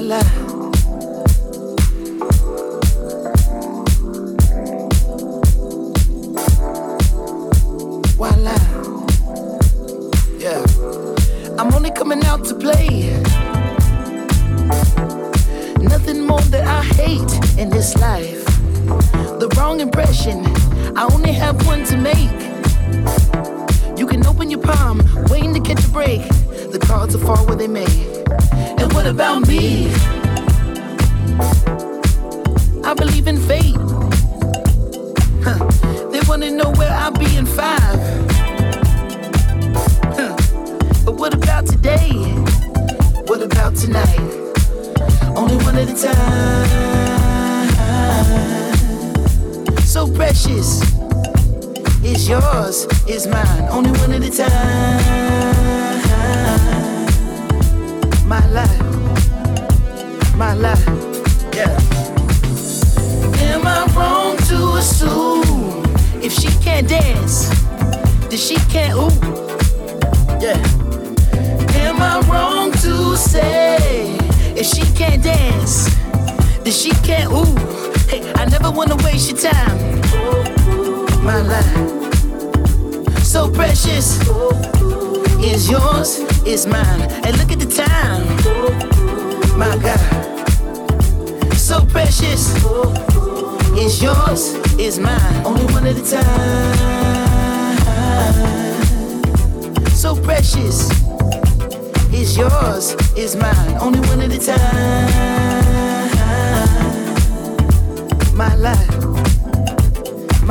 la.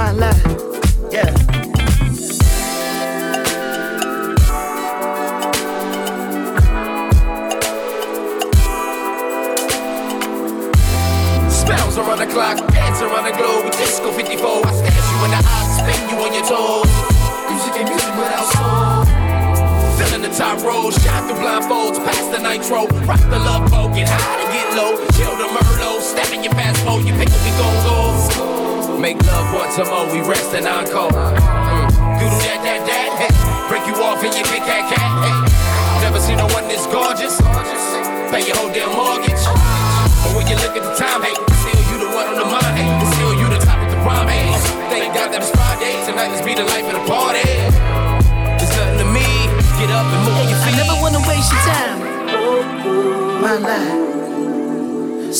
my life.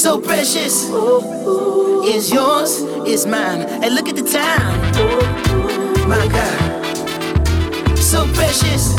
so precious. It's yours, it's mine. And hey, look at the time. My God, so precious.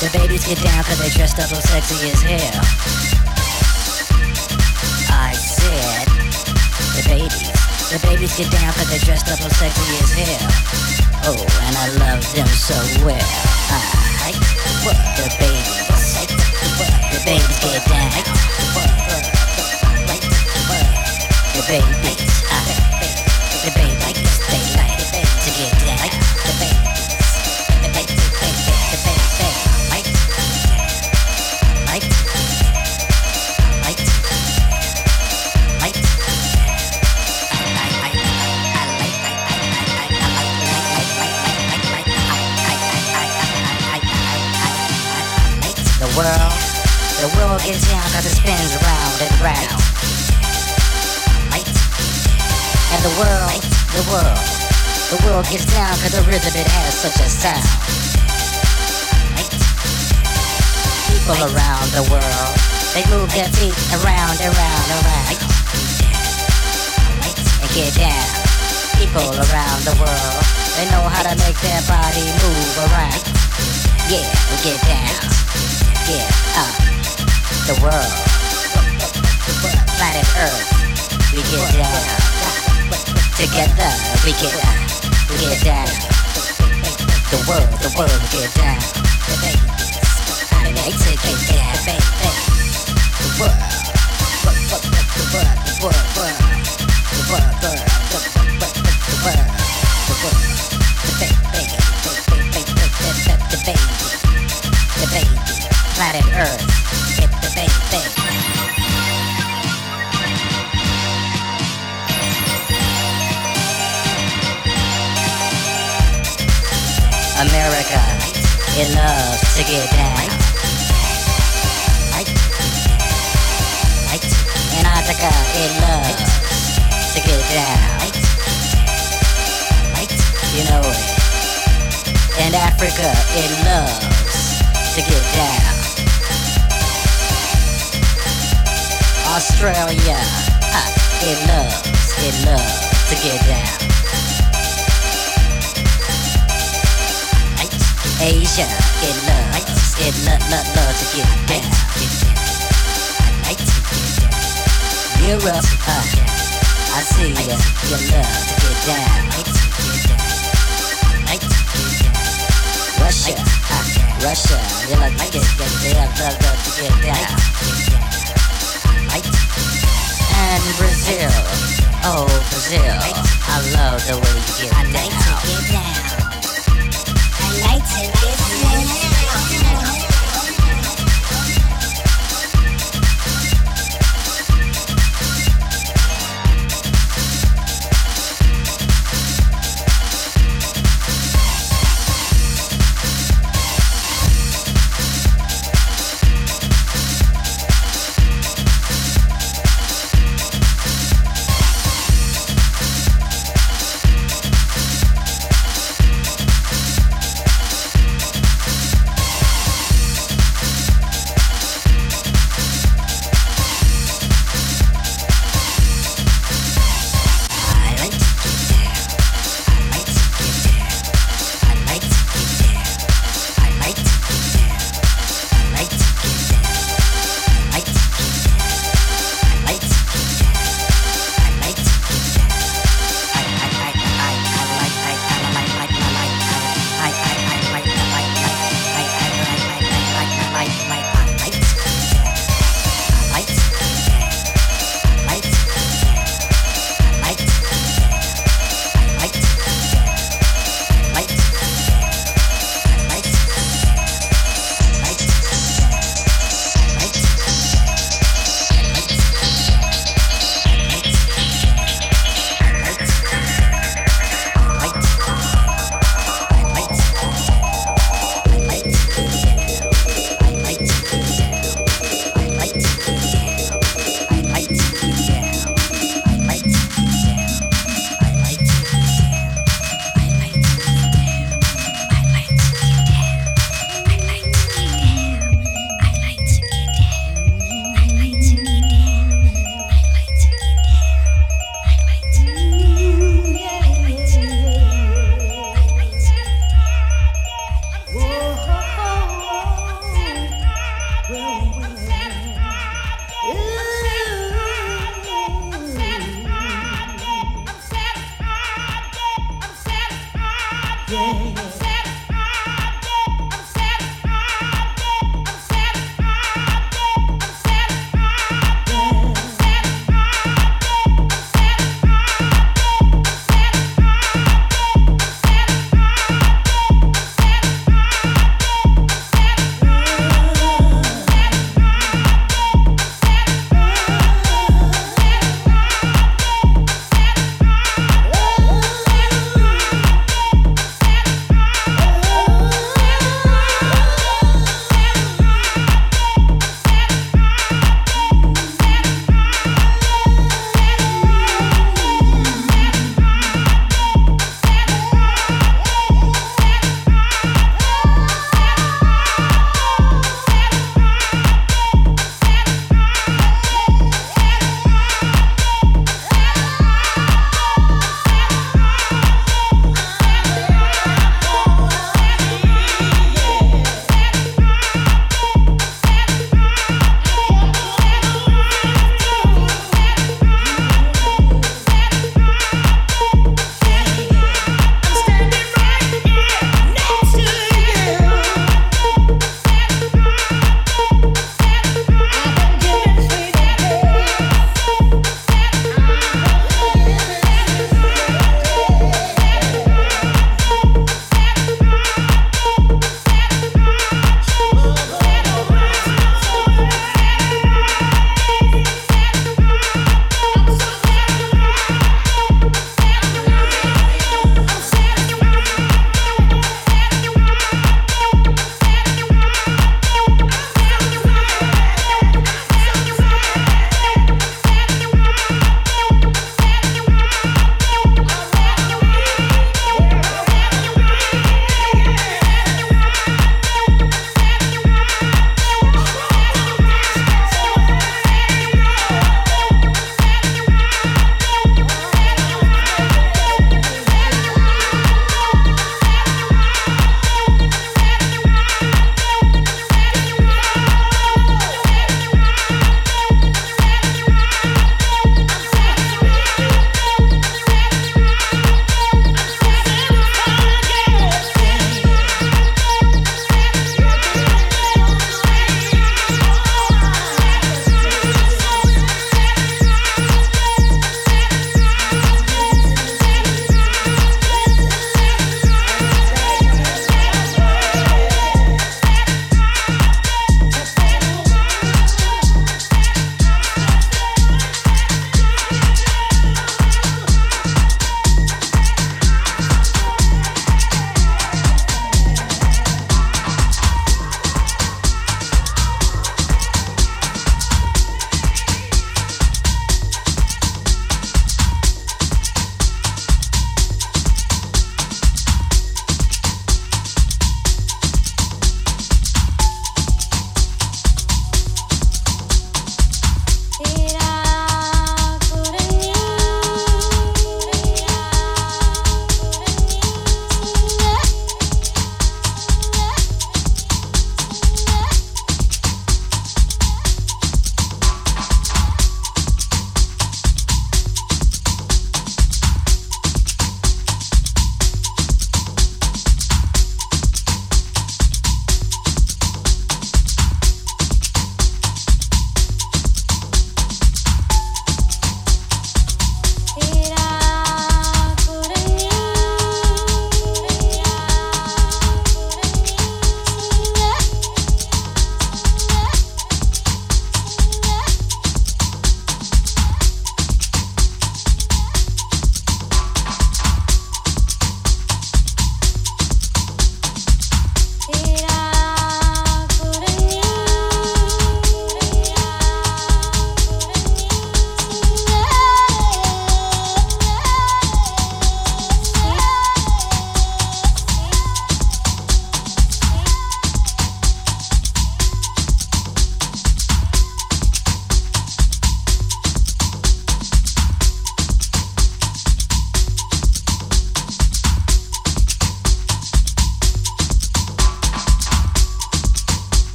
The babies get down cause they're dressed up so sexy as hell. I said, the babies, the babies get down cause they're dressed up so sexy as hell. Oh, and I love them so well. I, the babies, the babies get down. The babies, I, the babies, gets down cause it spins round and round. Right? And the world, the world, the world gets down cause the rhythm it has such a sound. Right? People around the world, they move their feet around and round and round. Right? And get down. People around the world, they know how to make their body move around. Yeah, get down. Yeah, uh, the world, planet Earth, we get down. Together, we get down. We get down. The world, the world, get down. I like to get down. The world, the world, the world, the world, the world, the world, the baby, the baby, the baby, planet Earth, America, it loves to get down. Right? Antarctica, it loves to get down. You know it. And Africa, it loves to get down. Australia, it loves, it loves to get down. Asia, it loves, it love, love, love to get down. Europe, uh, I see ya, you love to get down. Russia, uh, Russia, you love to get, get, have love, love to get down. And Brazil, oh Brazil, I love the way you get down.